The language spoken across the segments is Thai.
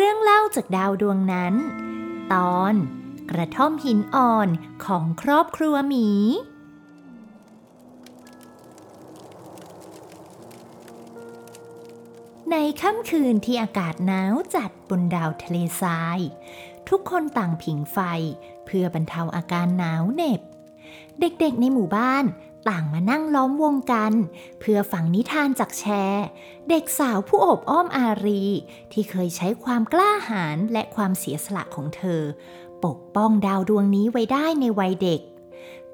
รื่องเล่าจากดาวดวงนั้น ตอน กระท่อมหินอ่อนของครอบครัวหมี ในค่ำคืนที่อากาศหนาวจัดบนดาวทะเลทราย ทุกคนต่างผิงไฟเพื่อบรรเทาอาการหนาวเหน็บ เด็กๆในหมู่บ้าน ต่างมานั่งล้อมวงกัน เพื่อฟังนิทานจากแชร์ เด็กสาวผู้โอบอ้อมอารี ที่เคยใช้ความกล้าหาญและความเสียสละของเธอ ปกป้องดาวดวงนี้ไว้ได้ในวัยเด็ก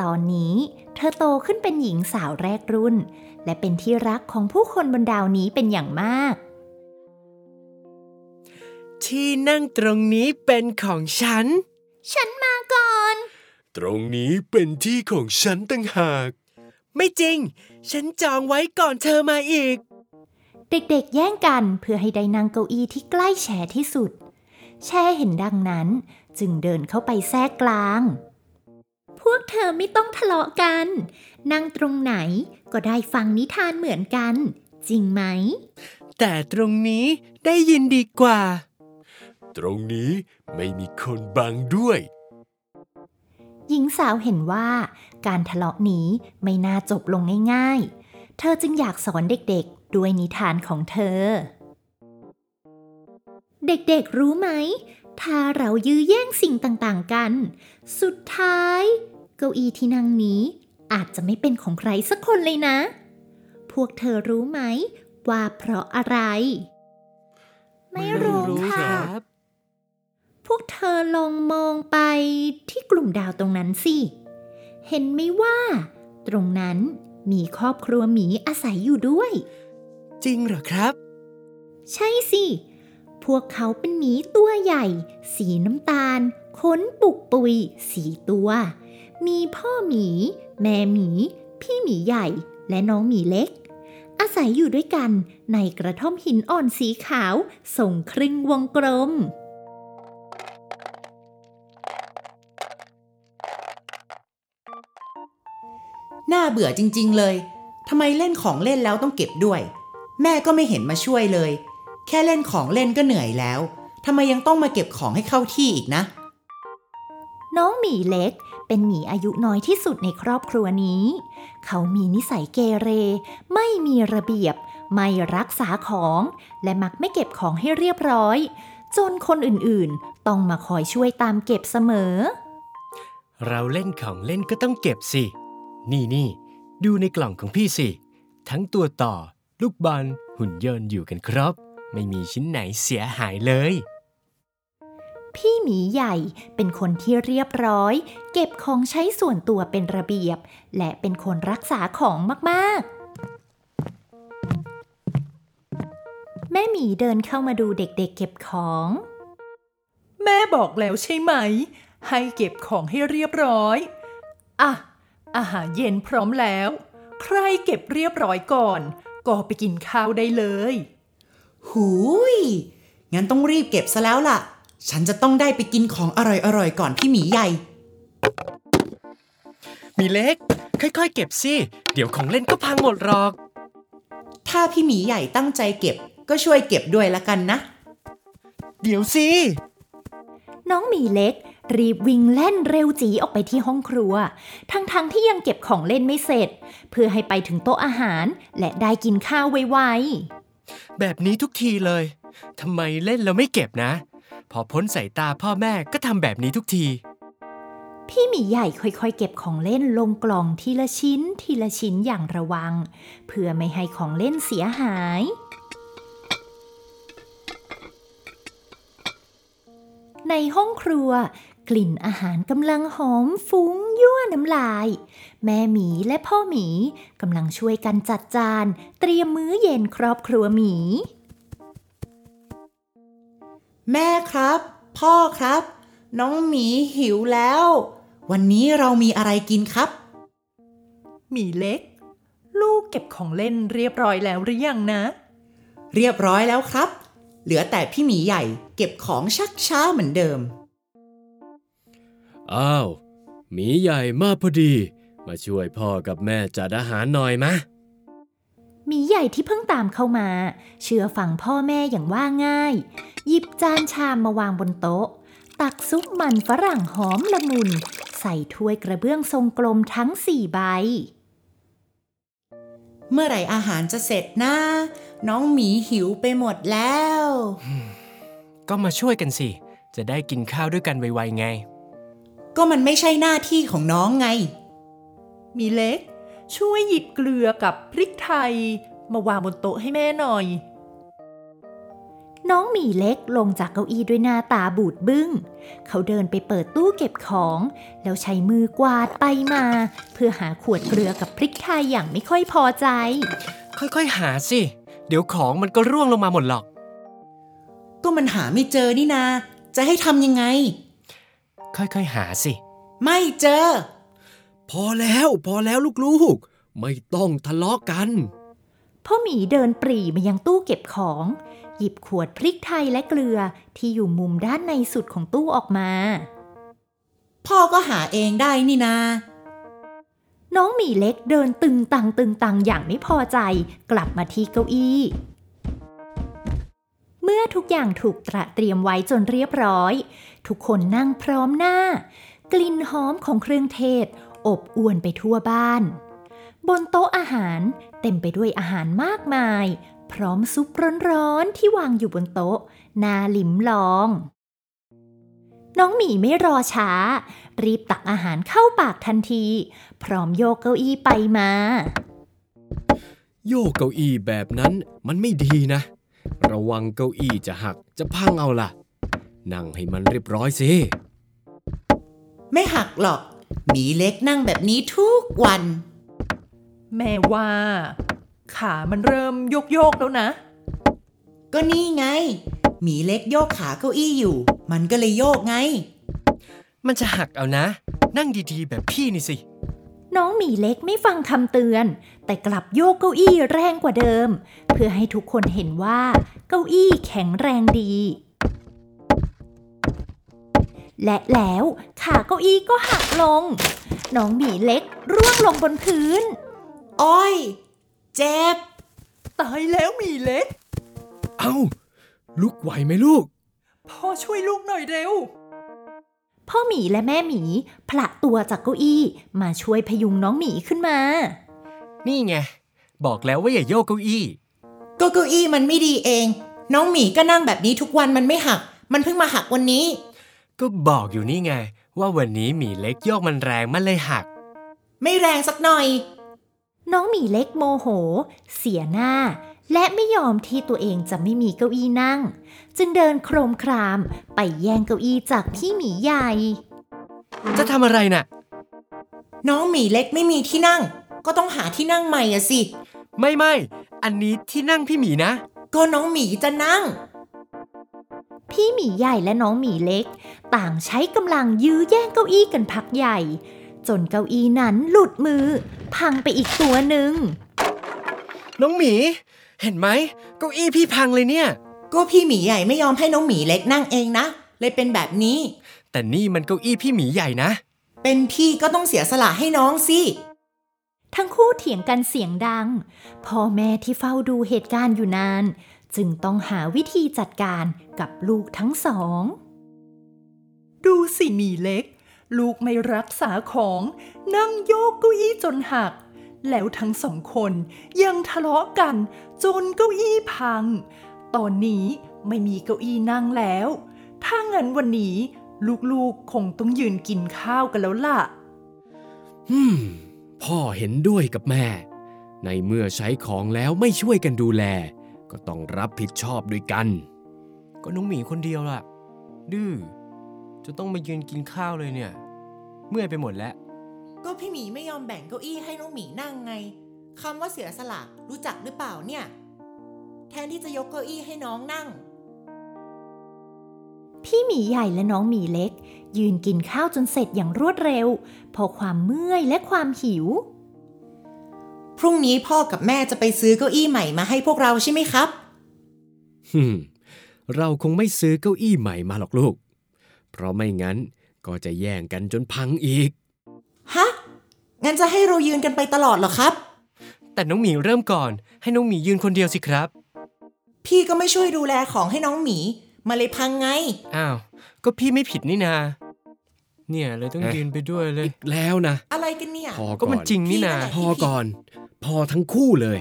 ตอนนี้เธอโตขึ้นเป็นหญิงสาวแรกรุ่น และเป็นที่รักของผู้คนบนดาวนี้เป็นอย่างมาก ที่นั่งตรงนี้เป็นของฉัน ฉันมาก่อน ตรงนี้เป็นที่ของฉันตั้งหาก ไม่จริง ฉันจองไว้ก่อนเธอมาอีก เด็กๆแย่งกันเพื่อให้ได้นั่งเก้าอี้ที่ใกล้แชร์ที่สุด แช่เห็นดังนั้น จึงเดินเข้าไปแทรกกลาง พวกเธอไม่ต้องทะเลาะกัน นั่งตรงไหนก็ได้ฟังนิทานเหมือนกัน จริงไหม แต่ตรงนี้ได้ยินดีกว่า ตรงนี้ไม่มีคนบังด้วยหญิง สาวเห็นว่าการทะเลาะนี้ไม่น่าจบลงง่ายๆ เธอจึงอยากสอนเด็กๆ ด้วยนิทานของเธอ เด็กๆรู้ไหม ถ้าเรายื้อแย่งสิ่งต่างๆกัน สุดท้าย เก้าอี้ที่นั่งนี้อาจจะไม่เป็นของใครสักคนเลยนะ พวกเธอรู้ไหม ว่าเพราะอะไร ไม่รู้ค่ะครับ พวกเธอลองมองไปที่กลุ่มดาวตรงนั้นสิ เห็นไหมว่า ตรงนั้นมีครอบครัวหมีอาศัยอยู่ด้วย จริงเหรอครับ ใช่สิ พวกเขาเป็นหมีตัวใหญ่ สีน้ำตาลขนปุกปุย สีตัว มีพ่อหมี แม่หมี พี่หมีใหญ่และน้องหมีเล็ก อาศัยอยู่ด้วยกันในกระท่อมหินอ่อนสีขาวส่งครึ่งวงกลม น่าเบื่อจริง ๆ เลยทำไมเล่นของเล่นแล้วต้องเก็บด้วย แม่ก็ไม่เห็นมาช่วยเลย แค่เล่นของเล่นก็เหนื่อยแล้วทำไมยังต้องมาเก็บของให้เข้าที่อีกนะ น้องหมีเล็ก เป็นหมีอายุน้อยที่สุดในครอบครัวนี้ เขามีนิสัยเกเร ไม่มีระเบียบ ไม่รักษาของ และมักไม่เก็บของให้เรียบร้อย จนคนอื่นๆ ต้องมาคอยช่วยตามเก็บเสมอ เราเล่นของเล่นก็ต้องเก็บสิ นี่นี่ดูในกล่องของพี่สิ ทั้งตัวต่อ ลูกบอลหุ่นยนต์อยู่กันครบ ไม่มีชิ้นไหนเสียหายเลย พี่หมีใหญ่เป็นคนที่เรียบร้อย เก็บของใช้ส่วนตัวเป็นระเบียบ และเป็นคนรักษาของมากๆแม่หมีเดินเข้ามาดูเด็กๆเเก็บของ แม่บอกแล้วใช่ไหม ให้เก็บของให้เรียบร้อย อะ อาหารเย็นพร้อมแล้ว ใครเก็บเรียบร้อยก่อน ก็ไปกินข้าวได้เลย หูย งั้นต้องรีบเก็บซะแล้วล่ะ ฉันจะต้องได้ไปกินของอร่อยๆก่อนพี่หมีใหญ่ มีเล็ก ค่อยๆ เก็บสิ เดี๋ยวของเล่นก็พังหมดหรอก ถ้าพี่หมีใหญ่ตั้งใจเก็บก็ช่วยเก็บด้วยละกันนะ เดี๋ยวสิ น้องหมีเล็ก รีบวิ่งเล่นเร็วจีออกไปที่ห้องครัว ทั้งๆทที่ยังเก็บของเล่นไม่เสร็จ เพื่อให้ไปถึงโต๊ะอาหาร และได้กินข้าวไวแบบนี้ทุกทีเลย ทำไมเล่นแล้วไม่เก็บนะ พอพ้นสายตาพ่อแม่ก็ทำแบบนี้ทุกทีๆพี่หมีใหญ่ค่อยๆ เก็บของเล่นลงกล่องทีละชิ้นทีละชิ้นอย่างระวัง เพื่อไม่ให้ของเล่นเสียหายในห้องครัว กลิ่นอาหารกำลังหอมฟุ้งยั่วน้ำลาย แม่หมีและพ่อหมีกำลังช่วยกันจัดจาน เตรียมมื้อเย็นครอบครัวหมี แม่ครับ พ่อครับ น้องหมีหิวแล้ว วันนี้เรามีอะไรกินครับ หมีเล็ก ลูกเก็บของเล่นเรียบร้อยแล้วหรือยังนะ เรียบร้อยแล้วครับ เหลือแต่พี่หมีใหญ่เก็บของชักช้าเหมือนเดิม อ้าวหมีใหญ่มาพอดี มาช่วยพ่อกับแม่จัดอาหารหน่อยมะหมีใหญ่ที่เพิ่งตามเข้ามา เชื่อฟังพ่อแม่อย่างว่าง่าย หยิบจานชามมาวางบนโต๊ะ ตักซุปมันฝรั่งหอมละมุน ใส่ถ้วยกระเบื้องทรงกลมทั้งสี่ใบ เมื่อไหร่อาหารจะเสร็จนะ น้องหมีหิวไปหมดแล้ว ก็มาช่วยกันสิ จะได้กินข้าวด้วยกันไวๆไง ก็มันไม่ใช่หน้าที่ของน้องไง มีเล็ก ช่วยหยิบเกลือกับพริกไทย มาวางบนโต๊ะให้แม่หน่อย น้องหมีเล็กลงจากเก้าอี้ด้วยหน้าตาบูดบึ้ง เขาเดินไปเปิดตู้เก็บของ แล้วใช้มือกวาดไปมา เพื่อหาขวดเกลือกับพริกไทยอย่างไม่ค่อยพอใจ ค่อยๆ หาสิ เดี๋ยวของมันก็ร่วงลงมาหมดหรอก ก็มันหาไม่เจอนี่นา จะให้ทำยังไง ค่อยๆหาสิ ไม่เจอ พอแล้วพอแล้วลูกๆ ไม่ต้องทะเลาะกัน พ่อหมีเดินปรีมายังตู้เก็บของ หยิบขวดพริกไทยและเกลือที่อยู่มุมด้านในสุดของตู้ออกมา พ่อก็หาเองได้นี่นาน้องหมีเล็กเดินตึงตังตึงตังอย่างไม่พอใจ กลับมาที่เก้าอี้ เมื่อทุกอย่างถูกตระเตรียมไว้จนเรียบร้อย ทุกคนนั่งพร้อมหน้า กลิ่นหอมของเครื่องเทศ อบอวนไปทั่วบ้าน บนโต๊ะอาหารเต็มไปด้วยอาหารมากมาย พร้อมซุปร้อนๆที่วางอยู่บนโต๊ะน่าลิ้มลอง น้องหมีไม่รอช้า รีบตักอาหารเข้าปากทันที พร้อมโยกเก้าอี้ไปมา โยกเก้าอี้แบบนั้นมันไม่ดีนะ ระวังเก้าอี้จะหักจะพังเอาล่ะ นั่งให้มันเรียบร้อยสิ ไม่หักหรอก หมีเล็กนั่งแบบนี้ทุกวัน แม่ว่า ขามันเริ่มโยกโยกๆแล้วนะ ก็นี่ไง หมีเล็กโยกขาเก้าอี้อยู่ มันก็เลยโยกไง มันจะหักเอานะ นั่งดีๆแบบพี่นี่สิ น้องหมีเล็กไม่ฟังคำเตือน แต่กลับโยกเก้าอี้แรงกว่าเดิม เพื่อให้ทุกคนเห็นว่าเก้าอี้แข็งแรงดี และแล้วขาเก้าอี้ก็หักลง น้องหมีเล็กร่วงลงบนพื้น อ้อย เจ็บ ตายแล้วหมีเล็ก เอ้าลุกไหวไหมลูก พ่อช่วยลูกหน่อยเร็ว พ่อหมีและแม่หมีผละตัวจากเก้าอี้มาช่วยพยุงน้องหมีขึ้นมา นี่ไง บอกแล้วว่าอย่าโยกเก้าอี้ ก็เก้าอี้มันไม่ดีเอง น้องหมีก็นั่งแบบนี้ทุกวันมันไม่หัก มันเพิ่งมาหักวันนี้ ก็บอกอยู่นี่ไง ว่าวันนี้หมีเล็กโยกมันแรงมันเลยหัก ไม่แรงสักหน่อย น้องหมีเล็กโมโห เสียหน้า และไม่ยอมที่ตัวเองจะไม่มีเก้าอี้นั่ง จึงเดินโครมครามไปแย่งเก้าอี้จากพี่หมีใหญ่ จะทำอะไรน่ะ น้องหมีเล็กไม่มีที่นั่ง ก็ต้องหาที่นั่งใหม่อะสิ ไม่ไม่อันนี้ที่นั่งพี่หมีนะ ก็น้องหมีจะนั่ง พี่หมีใหญ่และน้องหมีเล็ก ต่างใช้กำลังยื้อแย่งเก้าอี้กันพักใหญ่ จนเก้าอี้นั้นหลุดมือ พังไปอีกตัวหนึ่งน้องหมี เห็นไหมเก้าอี้พี่พังเลยเนี่ย ก็พี่หมีใหญ่ไม่ยอมให้น้องหมีเล็กนั่งเองนะ เลยเป็นแบบนี้ แต่นี่มันเก้าอี้พี่หมีใหญ่นะ เป็นพี่ก็ต้องเสียสละให้น้องสิ ทั้งคู่เถียงกันเสียงดัง พ่อแม่ที่เฝ้าดูเหตุการณ์อยู่นาน จึงต้องหาวิธีจัดการกับลูกทั้งสอง ดูสิหมีเล็ก ลูกไม่รักษาของ นั่งโยกเก้าอี้จนหัก แล้วทั้งสองคนยังทะเลาะกันจนเก้าอี้พัง ตอนนี้ไม่มีเก้าอี้นั่งแล้ว ถ้างั้นวันนี้ลูกๆคงต้องยืนกินข้าวกันแล้วล่ะ อืม พ่อเห็นด้วยกับแม่ ในเมื่อใช้ของแล้วไม่ช่วยกันดูแล ก็ต้องรับผิดชอบด้วยกัน ก็น้องหมีคนเดียวล่ะ ดื้อจะต้องมายืนกินข้าวเลยเนี่ย เมื่อยไปหมดแล้ว ก็พี่หมีไม่ยอมแบ่งเก้าอี้ให้น้องหมีนั่งไงคำว่าเสียสละรู้จักหรือเปล่าเนี่ย แทนที่จะยกเก้าอี้ให้น้องนั่ง พี่หมีใหญ่และน้องหมีเล็ก ยืนกินข้าวจนเสร็จอย่างรวดเร็วเพอความเมื่อยและความหิว พรุ่งนี้พ่อกับแม่จะไปซื้อเก้าอี้ใหม่มาให้พวกเราใช่ไหมครับ ฮึมเราคงไม่ซื้อเก้าอี้ใหม่มาหรอกลูก เพราะไม่งั้นก็จะแย่งกันจนพังอีกฮะ งั้นจะให้เรายืนกันไปตลอดเหรอครับ แต่น้องหมีเริ่มก่อน ให้น้องหมียืนคนเดียวสิครับ พี่ก็ไม่ช่วยดูแลของให้น้องหมี มาเลยพังไง อ้าว ก็พี่ไม่ผิดนี่นา เนี่ยเลยต้องเอ๊ะ ยืนไปด้วยเลย อีกแล้วนะ อะไรกันเนี่ย พอก็ก่อมันนจริงนี่นา พี่นั่นแหละ พอก่อน พอทั้งคู่เลย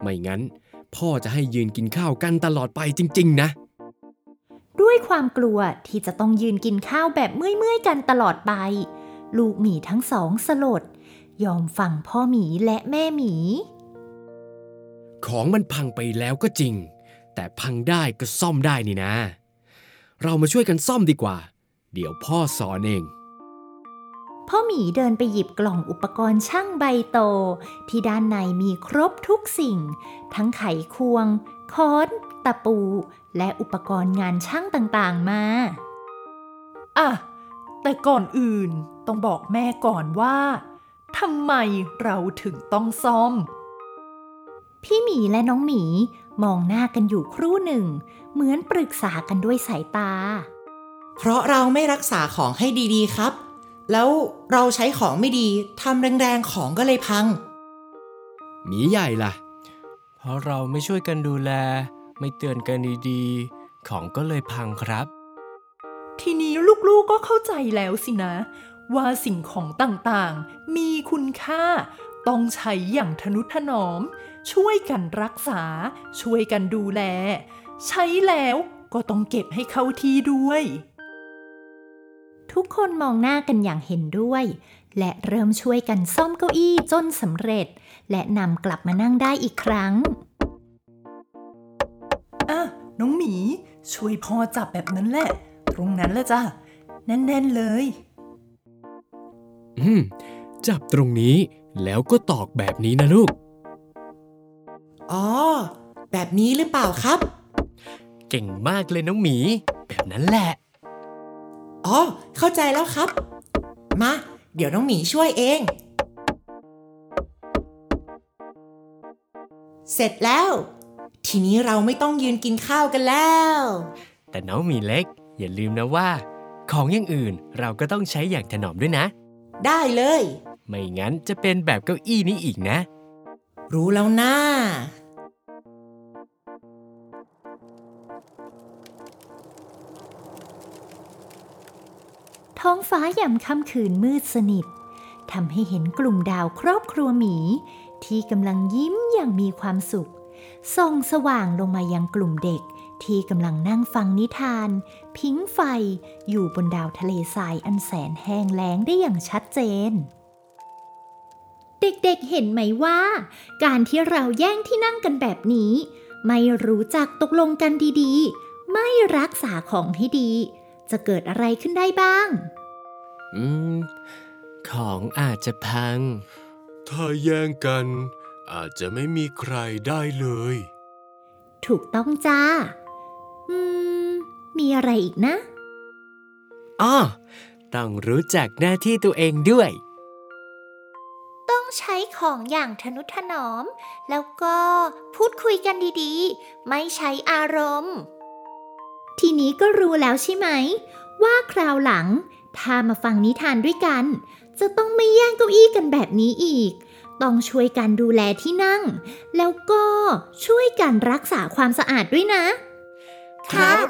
ไม่งั้น พ่อจะให้ยืนกินข้าวกันตลอดไปจริง ๆ นะ ด้วยความกลัวที่จะต้องยืนกินข้าวแบบเมื่อยๆกันตลอดไป ลูกหมีทั้งสองสลด ยอมฟังพ่อหมีและแม่หมี ของมันพังไปแล้วก็จริง แต่พังได้ก็ซ่อมได้นี่นะ เรามาช่วยกันซ่อมดีกว่า เดี๋ยวพ่อสอนเอง พ่อหมีเดินไปหยิบกล่องอุปกรณ์ช่างใบโต ที่ด้านในมีครบทุกสิ่ง ทั้งไขควง ค้อน ตะปู และอุปกรณ์งานช่างต่างๆมา อะ แต่ก่อนอื่นต้องบอกแม่ก่อนว่า ทำไมเราถึงต้องซ่อม พี่หมีและน้องหมีมองหน้ากันอยู่ครู่หนึ่ง เหมือนปรึกษากันด้วยสายตา เพราะเราไม่รักษาของให้ดีๆครับ แล้วเราใช้ของไม่ดีทำแรงๆของก็เลยพัง หมีใหญ่ล่ะ เพราะเราไม่ช่วยกันดูแล ไม่เตือนกันดีๆ ของก็เลยพังครับ ทีนี้ลูกๆก็เข้าใจแล้วสินะ ว่าสิ่งของต่างๆ มีคุณค่า ต้องใช้อย่างทนุถนอม ช่วยกันรักษา ช่วยกันดูแล ใช้แล้วก็ต้องเก็บให้เข้าที่ด้วย ทุกคนมองหน้ากันอย่างเห็นด้วย และเริ่มช่วยกันซ่อมเก้าอี้จนสำเร็จ และนำกลับมานั่งได้อีกครั้งอะน้องหมี ช่วยพ่อจับแบบนั้นแหละ ตรงนั้นแหละจ้ะแน่นๆเลย อืม จับตรงนี้แล้วก็ตอกแบบนี้นะลูก อ๋อ แบบนี้หรือเปล่าครับ เก่งมากเลยน้องหมี แบบนั้นแหละ อ๋อ เข้าใจแล้วครับ มา เดี๋ยวน้องหมีช่วยเอง เสร็จแล้ว ทีนี้เราไม่ต้องยืนกินข้าวกันแล้ว แต่น้องหมีเล็ก อย่าลืมนะว่า ของอย่างอื่นเราก็ต้องใช้อย่างถนอมด้วยนะ ได้เลย ไม่งั้นจะเป็นแบบเก้าอี้นี้อีกนะ รู้แล้วนะท้องฟ้ายามค่ำคืนมืดสนิททำให้เห็นกลุ่มดาวครอบครัวหมี ที่กำลังยิ้มอย่างมีความสุขส่องสว่างลงมายังกลุ่มเด็ก ที่กำลังนั่งฟังนิทาน พิงไฟอยู่บนดาวทะเลทรายอันแสนแห้งแล้งได้อย่างชัดเจน เด็กๆเห็นไหมว่า การที่เราแย่งที่นั่งกันแบบนี้ ไม่รู้จักตกลงกันดีๆ ไม่รักษาของให้ดี จะเกิดอะไรขึ้นได้บ้าง อืม ของอาจจะพัง ถ้าแย่งกัน อาจจะไม่มีใครได้เลยถูกต้องจ้าอื มมีอะไรอีกนะอ้อต้องรู้จักหน้าที่ตัวเองด้วย ต้องใช้ของอย่างทนุถนอม แล้วก็พูดคุยกันดีๆ ไม่ใช้อารมณ์ ทีนี้ก็รู้แล้วใช่ไหม ว่าคราวหลัง ถ้ามาฟังนิทานด้วยกัน จะต้องไม่แย่งเก้าอี้กันแบบนี้อีก ต้องช่วยกันดูแลที่นั่ง แล้วก็ช่วยกันรักษาความสะอาดด้วยนะ ครับ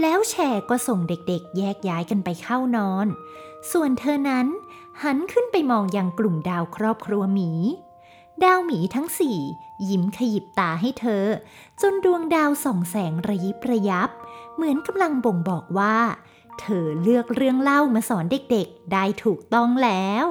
แล้วแชร์ก็ส่งเด็กๆ แยกย้ายกันไปเข้านอน ส่วนเธอนั้นหันขึ้นไปมองยังกลุ่มดาวครอบครัวหมี ดาวหมีทั้งสี่ยิ้มขยิบตาให้เธอ จนดวงดาวส่องแสงระยิบระยับ เหมือนกำลังบ่งบอกว่า เธอเลือกเรื่องเล่ามาสอนเด็กๆ ได้ถูกต้องแล้ว